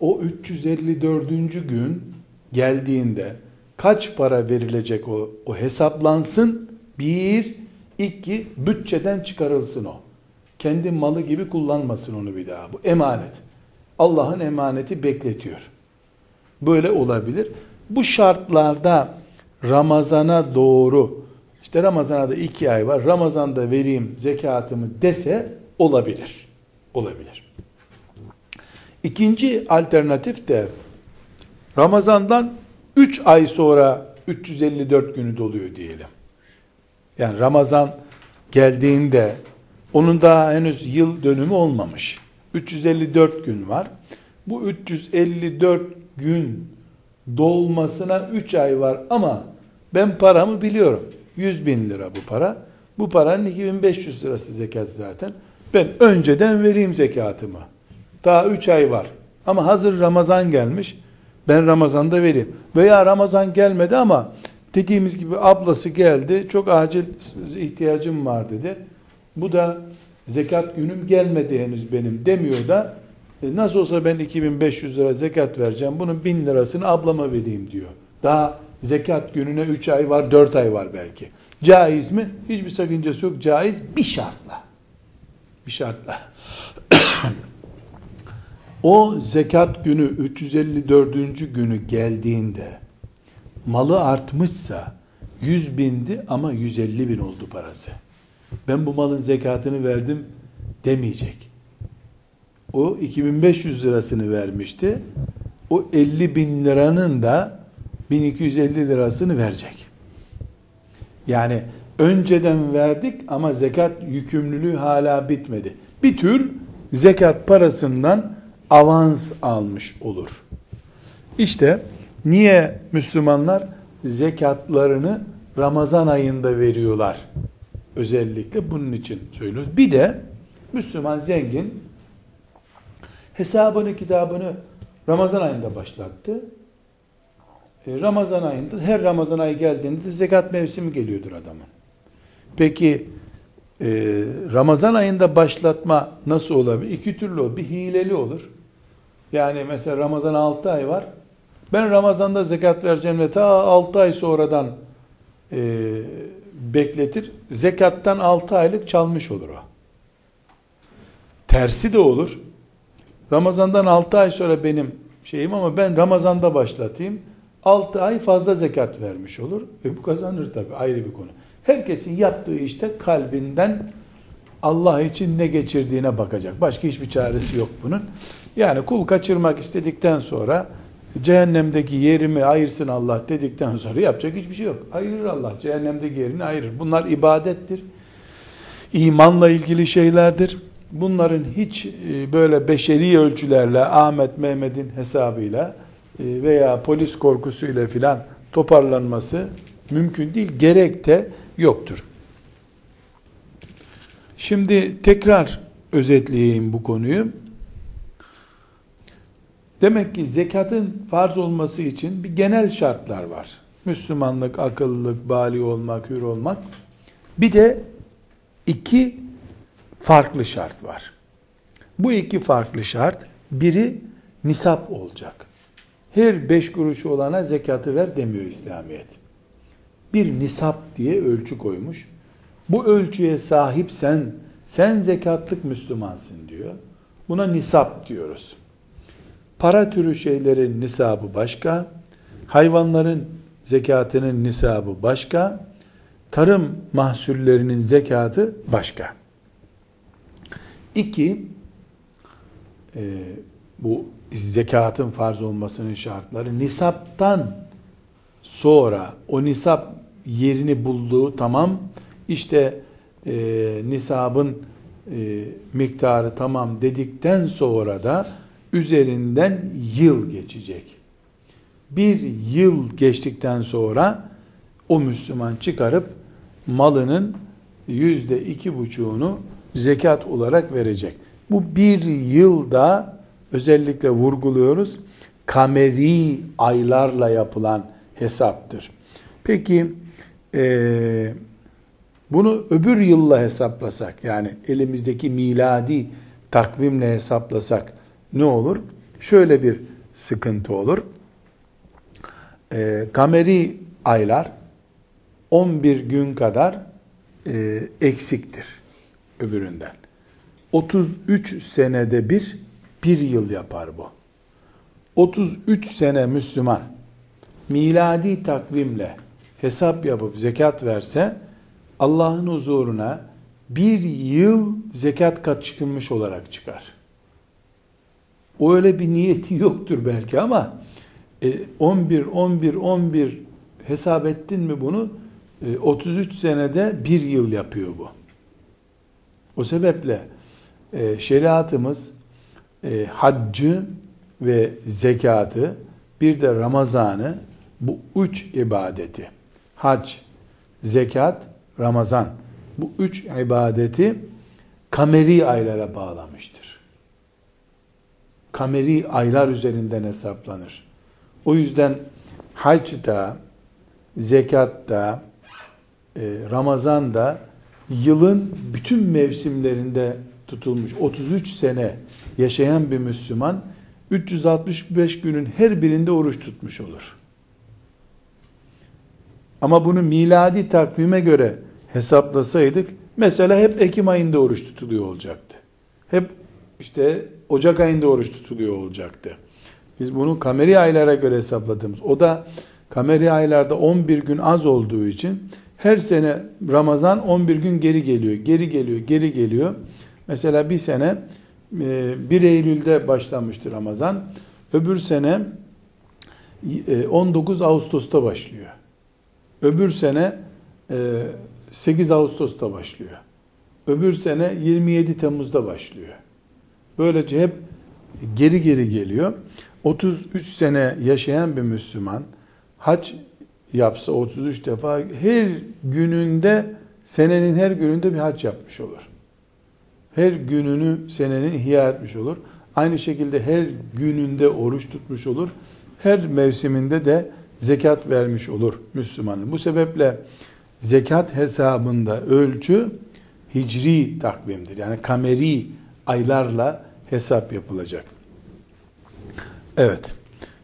o 354. gün geldiğinde kaç para verilecek o, o hesaplansın. Bir, iki, bütçeden çıkarılsın o. Kendi malı gibi kullanmasın onu bir daha. Bu emanet. Allah'ın emaneti bekletiyor. Böyle olabilir. Bu şartlarda Ramazana doğru işte Ramazan'a da iki ay var. Ramazan'da vereyim zekatımı dese olabilir. Olabilir. İkinci alternatif de Ramazan'dan 3 ay sonra 354 günü doluyor diyelim. Yani Ramazan geldiğinde onun daha henüz yıl dönümü olmamış. 354 gün var. Bu 354 gün dolmasına 3 ay var ama ben paramı biliyorum. 100 bin lira bu para. Bu paranın 2500 lirası zekat zaten. Ben önceden vereyim zekatımı. Daha 3 ay var. Ama hazır Ramazan gelmiş. Ben Ramazan'da vereyim. Veya Ramazan gelmedi ama dediğimiz gibi ablası geldi. Çok acil ihtiyacım var dedi. Bu da zekat günüm gelmedi henüz benim demiyor da e, nasıl olsa ben 2500 lira zekat vereceğim. Bunun 1000 lirasını ablama vereyim diyor. Daha zekat gününe 3 ay var, 4 ay var belki. Caiz mi? Hiçbir sakıncası yok. Caiz bir şartla. Bir şartla. o zekat günü 354. günü geldiğinde malı artmışsa 100 bindi ama 150 bin oldu parası. Ben bu malın zekatını verdim demeyecek. O 2500 lirasını vermişti. O 50 bin liranın da 1250 lirasını verecek. Yani önceden verdik ama zekat yükümlülüğü hala bitmedi. Bir tür zekat parasından avans almış olur. İşte Niye Müslümanlar zekatlarını Ramazan ayında veriyorlar? Özellikle bunun için söylüyoruz. Bir de Müslüman zengin hesabını kitabını Ramazan ayında başlattı. E, Ramazan ayında her Ramazan ayı geldiğinde zekat mevsimi geliyordur adamın. Peki e, Ramazan ayında başlatma nasıl olabilir? İki türlü olur. Bir hileli olur. Yani mesela Ramazan 6 ay var. Ben Ramazan'da zekat vereceğim ve ta 6 ay sonradan e, bekletir. Zekattan 6 aylık çalmış olur o. Tersi de olur. Ramazan'dan 6 ay sonra benim şeyim ama ben Ramazan'da başlatayım. 6 ay fazla zekat vermiş olur. Ve bu kazanır tabi ayrı bir konu. Herkesin yaptığı işte kalbinden Allah için ne geçirdiğine bakacak. Başka hiçbir çaresi yok bunun. Yani kul kaçırmak istedikten sonra cehennemdeki yerimi ayırsın Allah dedikten sonra yapacak hiçbir şey yok. Ayırır Allah. Cehennemdeki yerini ayırır. Bunlar ibadettir. İmanla ilgili şeylerdir. Bunların hiç e, böyle beşeri ölçülerle Ahmet Mehmet'in hesabıyla e, veya polis korkusuyla filan toparlanması mümkün değil. Gerek de yoktur. Şimdi tekrar özetleyeyim bu konuyu. Demek ki zekatın farz olması için bir genel şartlar var. Müslümanlık, akıllılık, bali olmak, hür olmak. Bir de iki farklı şart var. Bu iki farklı şart, biri nisap olacak. Her beş kuruşu olana zekatı ver demiyor İslamiyet. Bir nisap diye ölçü koymuş. Bu ölçüye sahipsen, sen zekatlık Müslümansın diyor. Buna nisap diyoruz. Para türü şeylerin nisabı başka, hayvanların zekatının nisabı başka, tarım mahsullerinin zekatı başka. İki, e, bu zekatın farz olmasının şartları nisaptan sonra o nisap yerini bulduğu tamam işte e, nisabın e, miktarı tamam dedikten sonra da üzerinden yıl geçecek. Bir yıl geçtikten sonra o Müslüman çıkarıp malının yüzde iki buçuğunu zekat olarak verecek. Bu bir yılda özellikle vurguluyoruz. Kameri aylarla yapılan hesaptır. Peki e, bunu öbür yılla hesaplasak yani elimizdeki miladi takvimle hesaplasak ne olur? Şöyle bir sıkıntı olur. E, kameri aylar 11 gün kadar e, eksiktir öbüründen. 33 senede bir bir yıl yapar bu. 33 sene Müslüman miladi takvimle hesap yapıp zekat verse Allah'ın huzuruna bir yıl zekat kat çıkılmış olarak çıkar. O öyle bir niyeti yoktur belki ama 11, 11, 11 hesap ettin mi bunu? 33 e, senede bir yıl yapıyor bu. O sebeple e, şeriatımız e, haccı ve zekatı bir de Ramazan'ı bu üç ibadeti hac, zekat, Ramazan bu üç ibadeti kameri aylara bağlamıştır. Kameri aylar üzerinden hesaplanır. O yüzden hacda, zekatta, e, Ramazan'da yılın bütün mevsimlerinde tutulmuş 33 sene yaşayan bir Müslüman 365 günün her birinde oruç tutmuş olur. Ama bunu miladi takvime göre hesaplasaydık mesela hep Ekim ayında oruç tutuluyor olacaktı. Hep işte Ocak ayında oruç tutuluyor olacaktı. Biz bunu kameri aylara göre hesapladığımız. O da kameri aylarda 11 gün az olduğu için her sene Ramazan 11 gün geri geliyor, geri geliyor, geri geliyor. Mesela bir sene 1 e, Eylül'de başlamıştı Ramazan. Öbür sene 19 e, Ağustos'ta başlıyor. Öbür sene 8 e, Ağustos'ta başlıyor. Öbür sene 27 Temmuz'da başlıyor. Böylece hep geri geri geliyor. 33 sene yaşayan bir Müslüman hac yapsa 33 defa her gününde senenin her gününde bir hac yapmış olur. Her gününü senenin ihya etmiş olur. Aynı şekilde her gününde oruç tutmuş olur. Her mevsiminde de zekat vermiş olur Müslümanın. Bu sebeple zekat hesabında ölçü hicri takvimdir. Yani kameri aylarla hesap yapılacak. Evet.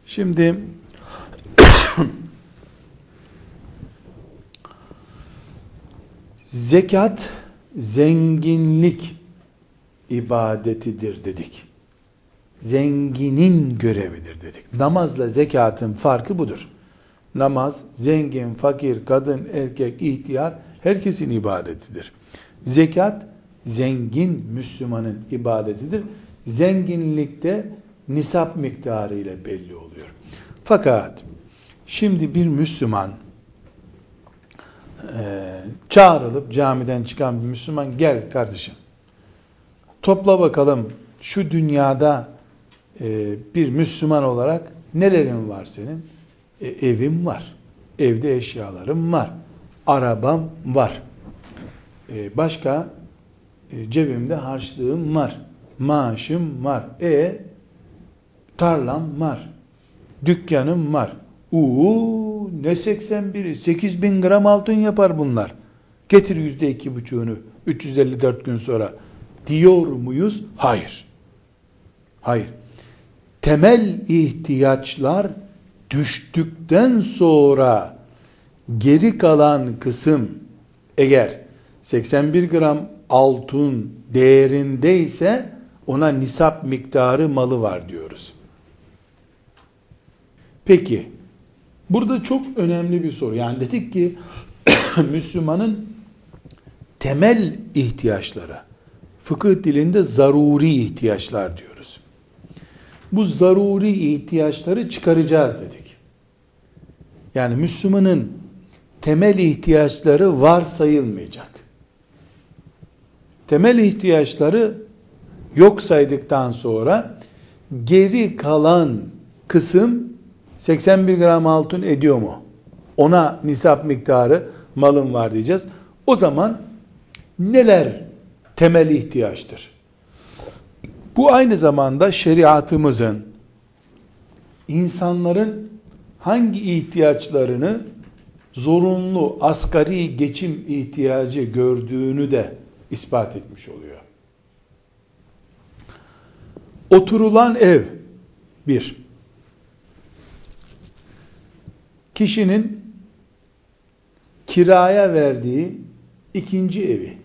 Şimdi zekat zenginlik ibadetidir dedik. Zenginin görevidir dedik. Namazla zekatın farkı budur. Namaz zengin, fakir, kadın, erkek, ihtiyar herkesin ibadetidir. Zekat zengin Müslümanın ibadetidir. Zenginlikte nisap miktarı ile belli oluyor. Fakat şimdi bir Müslüman e, çağrılıp camiden çıkan bir Müslüman gel kardeşim topla bakalım şu dünyada e, bir Müslüman olarak nelerin var senin? E, evim var. Evde eşyalarım var. Arabam var. E, başka cebimde harçlığım var. Maaşım var. E tarlam var. Dükkanım var. Uuu ne 81'i 8 bin gram altın yapar bunlar. Getir yüzde iki buçuğunu 354 gün sonra diyor muyuz? Hayır. Hayır. Temel ihtiyaçlar düştükten sonra geri kalan kısım eğer 81 gram altın değerindeyse ona nisap miktarı malı var diyoruz. Peki burada çok önemli bir soru. Yani dedik ki Müslümanın temel ihtiyaçları fıkıh dilinde zaruri ihtiyaçlar diyoruz. Bu zaruri ihtiyaçları çıkaracağız dedik. Yani Müslümanın temel ihtiyaçları var sayılmayacak. Temel ihtiyaçları yok saydıktan sonra geri kalan kısım 81 gram altın ediyor mu? Ona nisap miktarı malın var diyeceğiz. O zaman neler temel ihtiyaçtır? Bu aynı zamanda şeriatımızın insanların hangi ihtiyaçlarını zorunlu asgari geçim ihtiyacı gördüğünü de ispat etmiş oluyor. Oturulan ev bir. Kişinin kiraya verdiği ikinci evi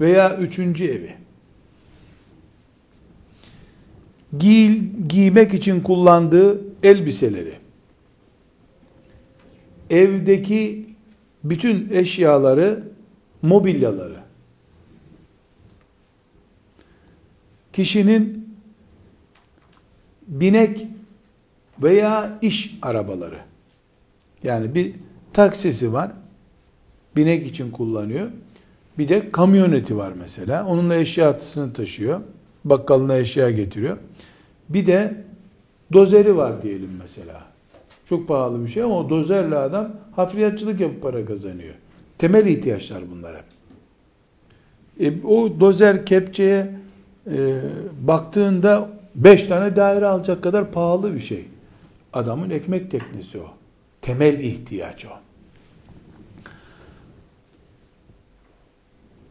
veya üçüncü evi giy, giymek için kullandığı elbiseleri evdeki bütün eşyaları mobilyaları kişinin binek veya iş arabaları yani bir taksisi var binek için kullanıyor bir de kamyoneti var mesela. Onunla eşyasını taşıyor. Bakkalına eşya getiriyor. Bir de dozeri var diyelim mesela. Çok pahalı bir şey ama o dozerle adam hafriyatçılık yapıp para kazanıyor. Temel ihtiyaçlar bunlar hep. E, o dozer kepçeye e, baktığında beş tane daire alacak kadar pahalı bir şey. Adamın ekmek teknesi o. Temel ihtiyaç o.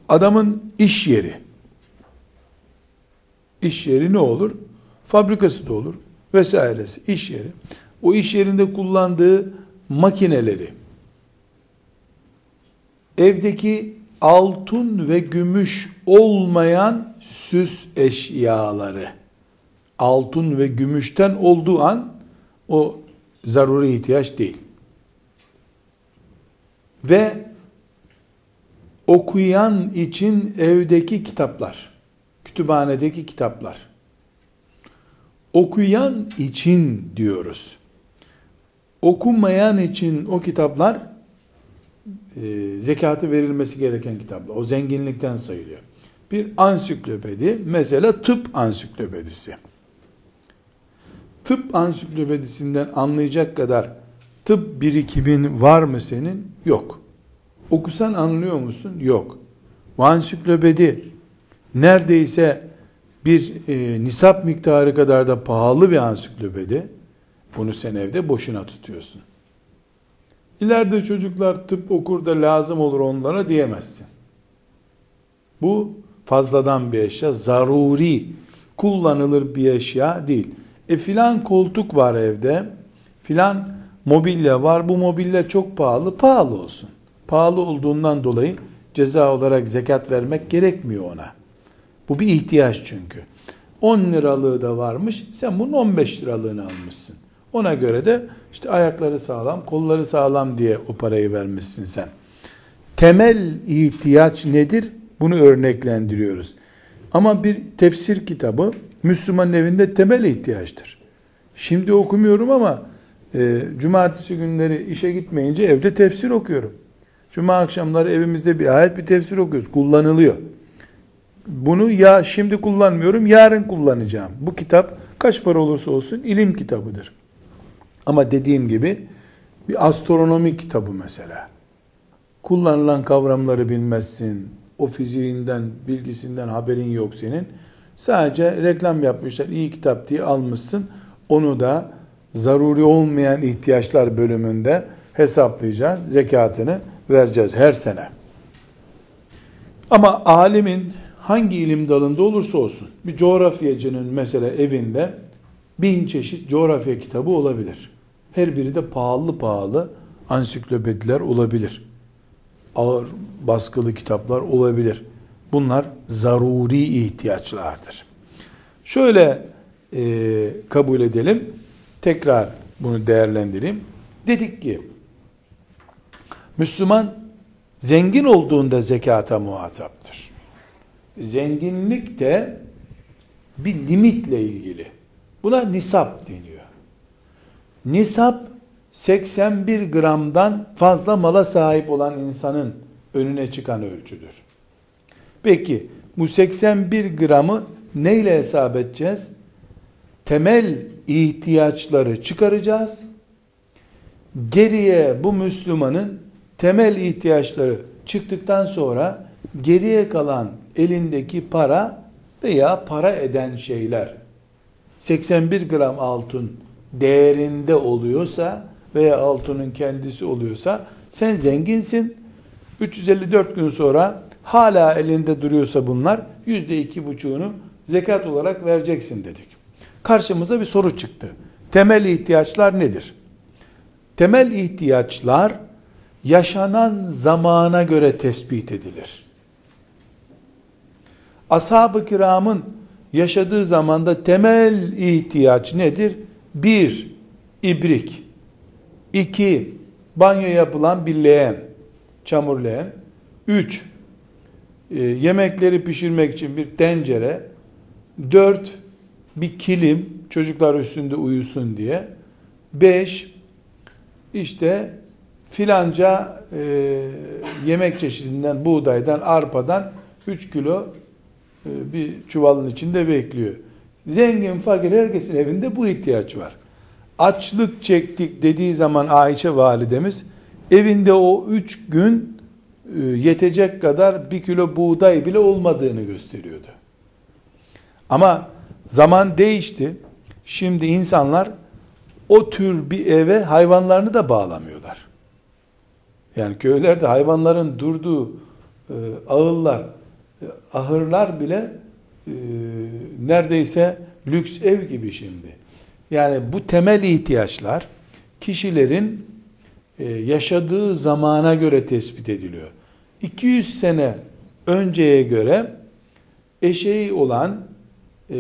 Adamın iş yeri. İş yeri ne olur? Fabrikası da olur. Vesairesi. iş yeri. O iş yerinde kullandığı makineleri, evdeki altın ve gümüş olmayan süs eşyaları, altın ve gümüşten olduğu an o zaruri ihtiyaç değil. Ve okuyan için evdeki kitaplar, kütüphanedeki kitaplar. Okuyan için diyoruz. Okumayan için o kitaplar e, zekatı verilmesi gereken kitaplar. O zenginlikten sayılıyor. Bir ansiklopedi, mesela tıp ansiklopedisi. tıp ansiklopedisinden anlayacak kadar tıp birikimin var mı senin? Yok. Okusan anlıyor musun? Yok. Bu ansiklopedi neredeyse bir e, nisap miktarı kadar da pahalı bir ansiklopedi. Bunu sen evde boşuna tutuyorsun. İleride çocuklar tıp okur da lazım olur onlara diyemezsin. Bu fazladan bir eşya, zaruri, kullanılır bir eşya değil. E filan koltuk var evde, filan mobilya var, bu mobilya çok pahalı, pahalı olsun. Pahalı olduğundan dolayı ceza olarak zekat vermek gerekmiyor ona. Bu bir ihtiyaç çünkü. 10 liralığı da varmış, sen bunun 15 liralığını almışsın. Ona göre de işte ayakları sağlam, kolları sağlam diye o parayı vermişsin sen. Temel ihtiyaç nedir? Bunu örneklendiriyoruz. Ama bir tefsir kitabı Müslümanın evinde temel ihtiyaçtır. Şimdi okumuyorum ama e, cumartesi günleri işe gitmeyince evde tefsir okuyorum. Cuma akşamları evimizde bir ayet bir tefsir okuyoruz. Kullanılıyor. Bunu ya şimdi kullanmıyorum, yarın kullanacağım. Bu kitap kaç para olursa olsun ilim kitabıdır. Ama dediğim gibi bir astronomi kitabı mesela. Kullanılan kavramları bilmezsin. O fiziğinden, bilgisinden haberin yok senin. Sadece reklam yapmışlar, iyi kitap diye almışsın. Onu da zaruri olmayan ihtiyaçlar bölümünde hesaplayacağız. Zekatını vereceğiz her sene. Ama alimin hangi ilim dalında olursa olsun, bir coğrafyacının mesela evinde bin çeşit coğrafya kitabı olabilir. Her biri de pahalı pahalı ansiklopediler olabilir. Ağır baskılı kitaplar olabilir. Bunlar zaruri ihtiyaçlardır. Şöyle e, kabul edelim. Tekrar bunu değerlendireyim. Dedik ki Müslüman zengin olduğunda zekata muhataptır. Zenginlik de bir limitle ilgili. Buna nisap deniyor. Nisap 81 gramdan fazla mala sahip olan insanın önüne çıkan ölçüdür. Peki bu 81 gramı neyle hesap edeceğiz? Temel ihtiyaçları çıkaracağız. Geriye bu Müslümanın temel ihtiyaçları çıktıktan sonra geriye kalan elindeki para veya para eden şeyler 81 gram altın değerinde oluyorsa veya altının kendisi oluyorsa sen zenginsin. 354 gün sonra hala elinde duruyorsa bunlar yüzde iki buçuğunu zekat olarak vereceksin dedik. Karşımıza bir soru çıktı. Temel ihtiyaçlar nedir? Temel ihtiyaçlar yaşanan zamana göre tespit edilir. Ashab-ı kiramın yaşadığı zamanda temel ihtiyaç nedir? Bir, ibrik. iki banyo yapılan bir leğen, çamur leğen. Üç, e, yemekleri pişirmek için bir tencere. Dört, bir kilim, çocuklar üstünde uyusun diye. Beş, işte filanca e, yemek çeşidinden, buğdaydan, arpadan 3 kilo e, bir çuvalın içinde bekliyor. Zengin, fakir herkesin evinde bu ihtiyaç var. Açlık çektik dediği zaman Ayşe validemiz evinde o üç gün e, yetecek kadar bir kilo buğday bile olmadığını gösteriyordu. Ama zaman değişti. Şimdi insanlar o tür bir eve hayvanlarını da bağlamıyorlar. Yani köylerde hayvanların durduğu e, ağıllar, e, ahırlar bile e, neredeyse lüks ev gibi şimdi. Yani bu temel ihtiyaçlar kişilerin e, yaşadığı zamana göre tespit ediliyor. 200 sene önceye göre eşeği olan e,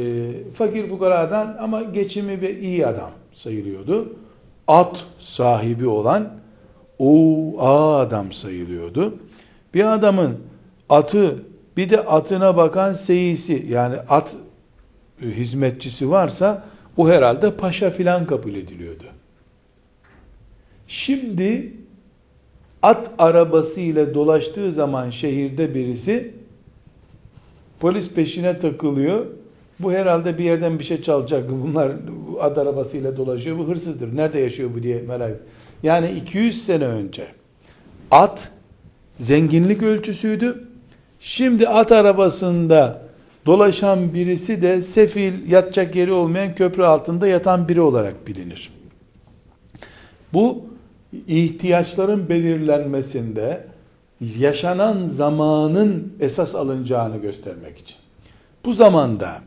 fakir fukaradan ama geçimi bir iyi adam sayılıyordu. At sahibi olan o adam sayılıyordu. Bir adamın atı bir de atına bakan seyisi yani at hizmetçisi varsa o herhalde paşa filan kabul ediliyordu. Şimdi at arabası ile dolaştığı zaman şehirde birisi polis peşine takılıyor. Bu herhalde bir yerden bir şey çalacak. Bunlar ad arabasıyla dolaşıyor. Bu hırsızdır. Nerede yaşıyor bu diye merak Yani 200 sene önce at zenginlik ölçüsüydü. Şimdi at arabasında dolaşan birisi de sefil yatacak yeri olmayan köprü altında yatan biri olarak bilinir. Bu ihtiyaçların belirlenmesinde yaşanan zamanın esas alınacağını göstermek için. Bu zamanda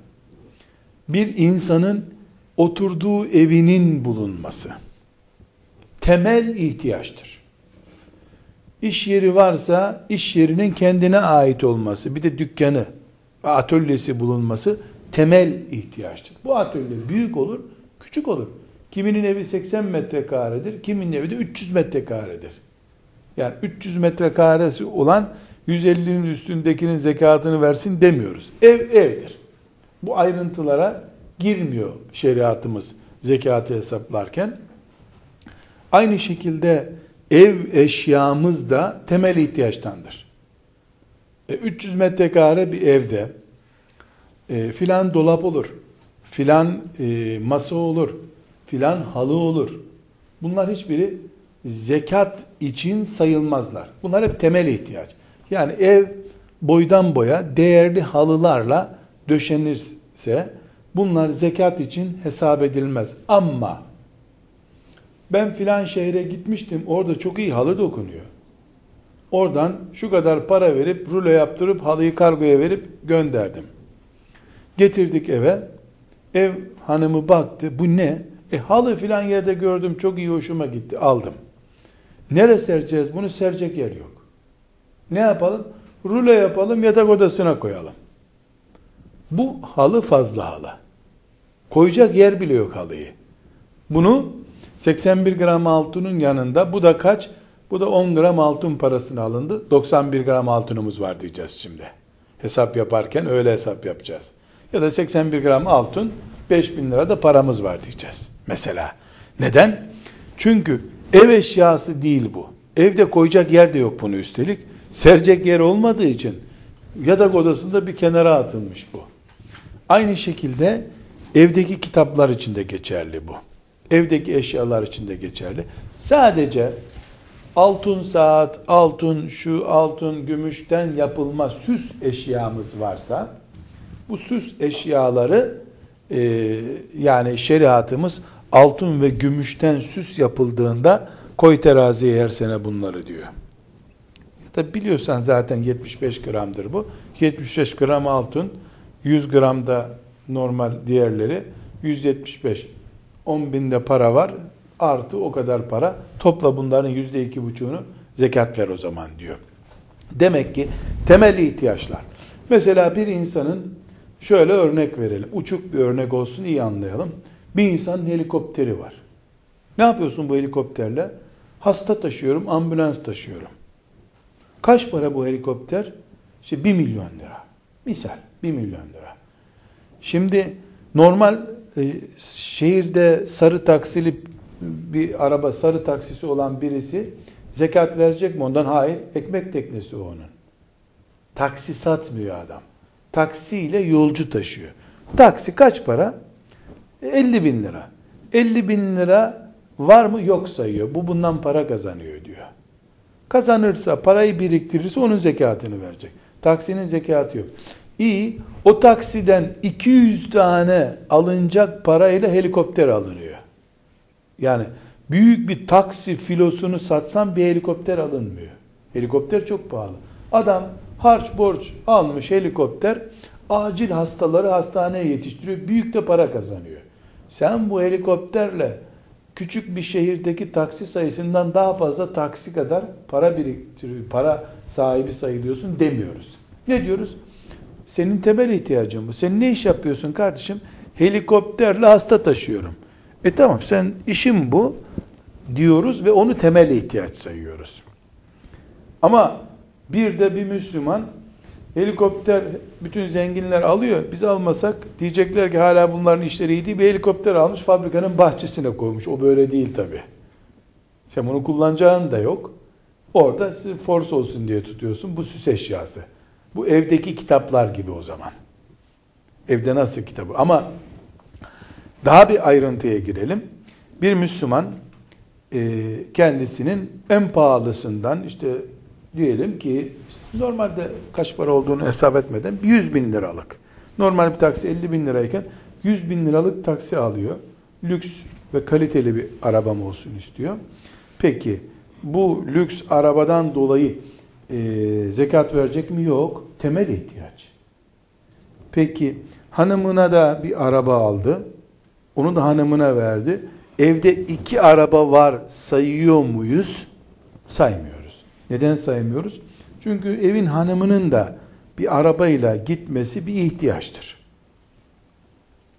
bir insanın oturduğu evinin bulunması temel ihtiyaçtır. İş yeri varsa iş yerinin kendine ait olması, bir de dükkanı, atölyesi bulunması temel ihtiyaçtır. Bu atölye büyük olur, küçük olur. Kiminin evi 80 metrekaredir, kiminin evi de 300 metrekaredir. Yani 300 metrekaresi olan 150'nin üstündekinin zekatını versin demiyoruz. Ev evdir. Bu ayrıntılara girmiyor şeriatımız zekatı hesaplarken. Aynı şekilde ev eşyamız da temel ihtiyaçtandır. E, 300 metrekare bir evde e, filan dolap olur, filan e, masa olur, filan halı olur. Bunlar hiçbiri zekat için sayılmazlar. Bunlar hep temel ihtiyaç. Yani ev boydan boya değerli halılarla döşenirse bunlar zekat için hesap edilmez. Ama ben filan şehre gitmiştim orada çok iyi halı dokunuyor. Oradan şu kadar para verip rulo yaptırıp halıyı kargoya verip gönderdim. Getirdik eve. Ev hanımı baktı. Bu ne? E halı filan yerde gördüm çok iyi hoşuma gitti. Aldım. Nere sereceğiz? Bunu serecek yer yok. Ne yapalım? Rulo yapalım yatak odasına koyalım. Bu halı fazla halı. Koyacak yer bile yok halıyı. Bunu 81 gram altının yanında bu da kaç? Bu da 10 gram altın parasını alındı. 91 gram altınımız var diyeceğiz şimdi. Hesap yaparken öyle hesap yapacağız. Ya da 81 gram altın 5000 lira da paramız var diyeceğiz. Mesela. Neden? Çünkü ev eşyası değil bu. Evde koyacak yer de yok bunu üstelik. Serecek yer olmadığı için yatak odasında bir kenara atılmış bu. Aynı şekilde evdeki kitaplar için de geçerli bu. Evdeki eşyalar için de geçerli. Sadece altın saat, altın şu, altın gümüşten yapılma süs eşyamız varsa bu süs eşyaları e, yani şeriatımız altın ve gümüşten süs yapıldığında koy teraziye her sene bunları diyor. Da biliyorsan zaten 75 gramdır bu. 75 gram altın, 100 gram da normal diğerleri, 175. 10 binde para var, artı o kadar para. Topla bunların yüzde iki buçuğunu zekat ver o zaman diyor. Demek ki temel ihtiyaçlar. Mesela bir insanın şöyle örnek verelim. Uçuk bir örnek olsun iyi anlayalım. Bir insanın helikopteri var. Ne yapıyorsun bu helikopterle? Hasta taşıyorum, ambulans taşıyorum. Kaç para bu helikopter? İşte 1 milyon lira. Misal 1 milyon lira. Şimdi normal şehirde sarı taksili bir araba sarı taksisi olan birisi zekat verecek mi ondan? Hayır. Ekmek teknesi o onun. Taksi satmıyor adam. Taksiyle yolcu taşıyor. Taksi kaç para? 50 bin lira. 50 bin lira var mı? Yok sayıyor. Bu bundan para kazanıyor diyor. Kazanırsa, parayı biriktirirse onun zekatını verecek. Taksinin zekatı yok. İyi, o taksiden 200 tane alınacak parayla helikopter alınıyor. Yani büyük bir taksi filosunu satsan bir helikopter alınmıyor. Helikopter çok pahalı. Adam harç borç almış helikopter acil hastaları hastaneye yetiştiriyor. Büyük de para kazanıyor. Sen bu helikopterle küçük bir şehirdeki taksi sayısından daha fazla taksi kadar para biriktiriyor, para sahibi sayılıyorsun demiyoruz. Ne diyoruz? Senin temel ihtiyacın bu. Sen ne iş yapıyorsun kardeşim? Helikopterle hasta taşıyorum. E tamam sen işin bu diyoruz ve onu temel ihtiyaç sayıyoruz. Ama bir de bir Müslüman helikopter bütün zenginler alıyor. Biz almasak diyecekler ki hala bunların işleri iyi değil. Bir helikopter almış fabrikanın bahçesine koymuş. O böyle değil tabi. Sen bunu kullanacağın da yok. Orada force olsun diye tutuyorsun. Bu süs eşyası. Bu evdeki kitaplar gibi o zaman. Evde nasıl kitabı? Ama daha bir ayrıntıya girelim. Bir Müslüman e, kendisinin en pahalısından işte diyelim ki normalde kaç para olduğunu hesap etmeden 100 bin liralık. Normal bir taksi 50 bin lirayken 100 bin liralık taksi alıyor. Lüks ve kaliteli bir arabam olsun istiyor. Peki bu lüks arabadan dolayı e, zekat verecek mi? Yok. Temel ihtiyaç. Peki hanımına da bir araba aldı. Onu da hanımına verdi. Evde iki araba var sayıyor muyuz? Saymıyoruz. Neden saymıyoruz? Çünkü evin hanımının da bir arabayla gitmesi bir ihtiyaçtır.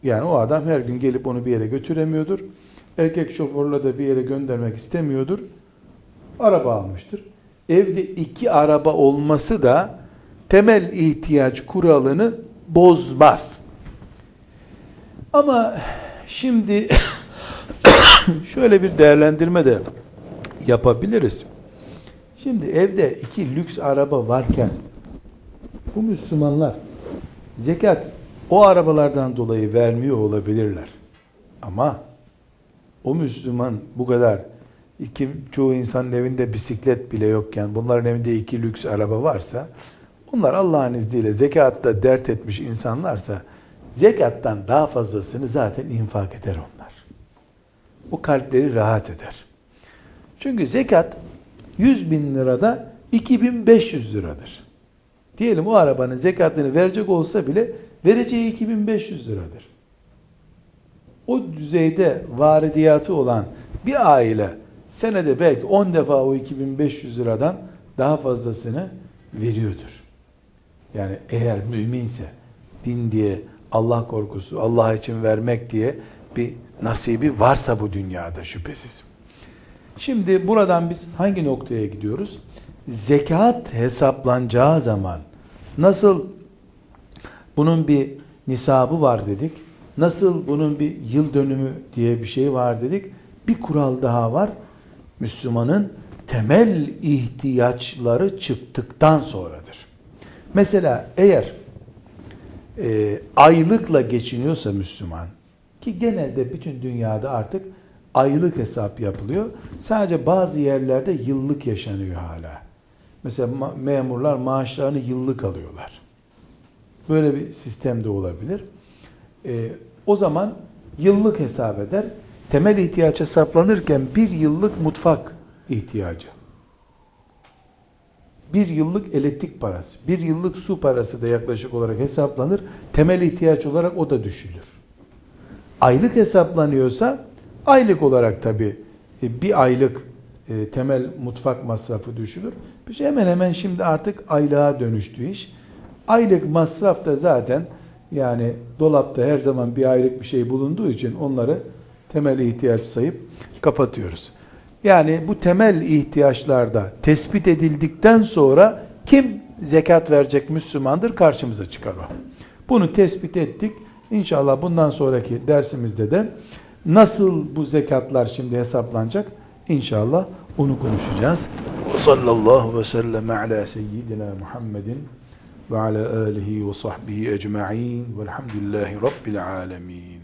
Yani o adam her gün gelip onu bir yere götüremiyordur. Erkek şoförle de bir yere göndermek istemiyordur. Araba almıştır. Evde iki araba olması da temel ihtiyaç kuralını bozmaz. Ama şimdi şöyle bir değerlendirme de yapabiliriz. Şimdi evde iki lüks araba varken bu Müslümanlar zekat o arabalardan dolayı vermiyor olabilirler. Ama o Müslüman bu kadar iki, çoğu insanın evinde bisiklet bile yokken bunların evinde iki lüks araba varsa onlar Allah'ın izniyle zekatta dert etmiş insanlarsa zekattan daha fazlasını zaten infak eder onlar. Bu kalpleri rahat eder. Çünkü zekat 100 bin lirada 2500 liradır. Diyelim o arabanın zekatını verecek olsa bile vereceği 2500 liradır. O düzeyde varidiyatı olan bir aile senede belki 10 defa o 2500 liradan daha fazlasını veriyordur. Yani eğer müminse din diye Allah korkusu, Allah için vermek diye bir nasibi varsa bu dünyada şüphesiz. Şimdi buradan biz hangi noktaya gidiyoruz? Zekat hesaplanacağı zaman nasıl bunun bir nisabı var dedik. Nasıl bunun bir yıl dönümü diye bir şey var dedik. Bir kural daha var. Müslümanın temel ihtiyaçları çıktıktan sonradır. Mesela eğer e, aylıkla geçiniyorsa Müslüman ki genelde bütün dünyada artık aylık hesap yapılıyor. Sadece bazı yerlerde yıllık yaşanıyor hala. Mesela memurlar maaşlarını yıllık alıyorlar. Böyle bir sistem de olabilir. E, o zaman yıllık hesap eder. Temel ihtiyaç hesaplanırken bir yıllık mutfak ihtiyacı. Bir yıllık elektrik parası, bir yıllık su parası da yaklaşık olarak hesaplanır. Temel ihtiyaç olarak o da düşülür. Aylık hesaplanıyorsa aylık olarak tabi e, bir aylık e, temel mutfak masrafı düşülür. Bir hemen hemen şimdi artık aylığa dönüştü iş. Aylık masraf da zaten yani dolapta her zaman bir aylık bir şey bulunduğu için onları temel ihtiyaç sayıp kapatıyoruz. Yani bu temel ihtiyaçlarda tespit edildikten sonra kim zekat verecek Müslümandır karşımıza çıkar o. Bunu tespit ettik. İnşallah bundan sonraki dersimizde de nasıl bu zekatlar şimdi hesaplanacak İnşallah onu konuşacağız. Sallallahu ve sellem ala seyyidina Muhammedin ve ala alihi ve sahbihi ecma'in velhamdülillahi rabbil alemin.